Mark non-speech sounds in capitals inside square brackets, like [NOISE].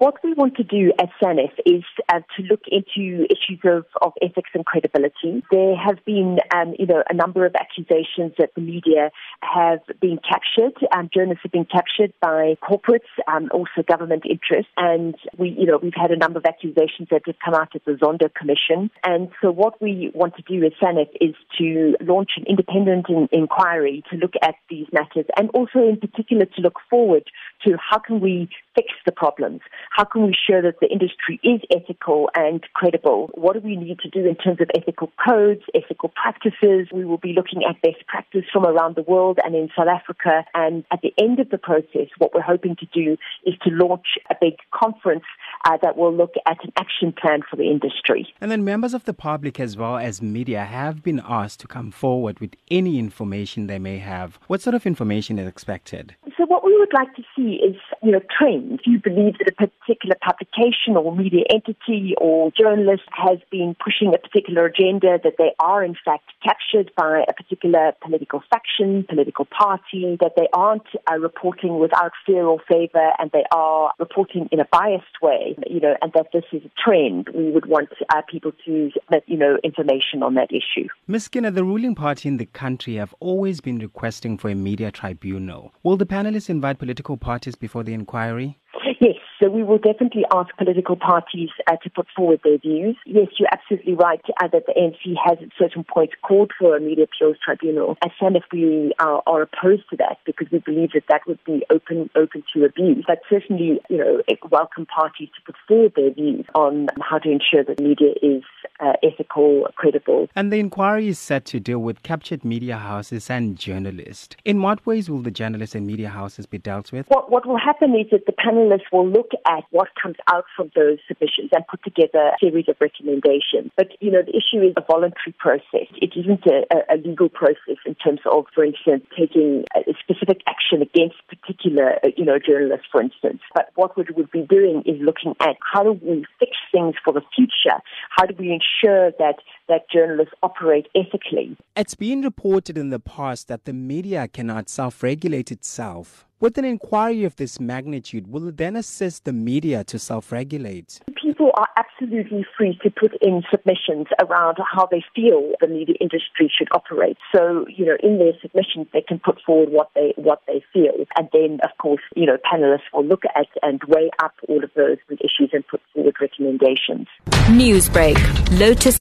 what we want to do at SANEF is uh, to look into issues of, of ethics and credibility. There have been, um, you know, a number of accusations that the media have been captured, um, journalists have been captured by corporates, um, also government interests, and we, you know, we've had a number of accusations that have come out of the Zondo Commission. And so, what we want to do at SANEF is to launch an independent in- inquiry to look at these matters, and also, in particular, to look forward to how can we fix the problems. How can we show that the industry is ethical and credible? What do we need to do in terms of ethical codes, ethical practices? We will be looking at best practice from around the world and in South Africa. And at the end of the process, what we're hoping to do is to launch a big conference uh, that will look at an action plan for the industry. And then members of the public as well as media have been asked to come forward with any information they may have. What sort of information is expected? So what we would like to see is, you know, trends. You believe that a particular publication or media entity or journalist has been pushing a particular agenda, that they are in fact captured by a particular political faction, political party, that they aren't uh, reporting without fear or favor, and they are reporting in a biased way, you know, and that this is a trend. We would want uh, people to submit, you know, information on that issue. Ms. Skinner, the ruling party in the country have always been requesting for a media tribunal. Will the panelists invite political parties before the inquiry? [LAUGHS] Yes, so we will definitely ask political parties uh, to put forward their views. Yes, you're absolutely right uh, that the ANC has at certain points called for a media appeals tribunal. As SANEF, we are, are opposed to that because we believe that that would be open open to abuse. But certainly, you know, welcome parties to put forward their views on how to ensure that media is uh, ethical, credible. And the inquiry is set to deal with captured media houses and journalists. In what ways will the journalists and media houses be dealt with? What, what will happen is that the panelists will look at what comes out from those submissions and put together a series of recommendations. But, you know, the issue is a voluntary process. It isn't a, a legal process in terms of, for instance, taking a specific action against particular, uh, you know, journalists, for instance. But what we would be doing is looking at how do we fix things for the future? How do we ensure that, that journalists operate ethically? It's been reported in the past that the media cannot self regulate itself. With an inquiry of this magnitude, will it then assist the media to self regulate? People are absolutely free to put in submissions around how they feel the media industry should operate. So, you know, in their submissions, they can put forward what they what they feel, and then, of course, you know, panelists will look at and weigh up all of those issues and put forward recommendations. Newsbreak, Lotus.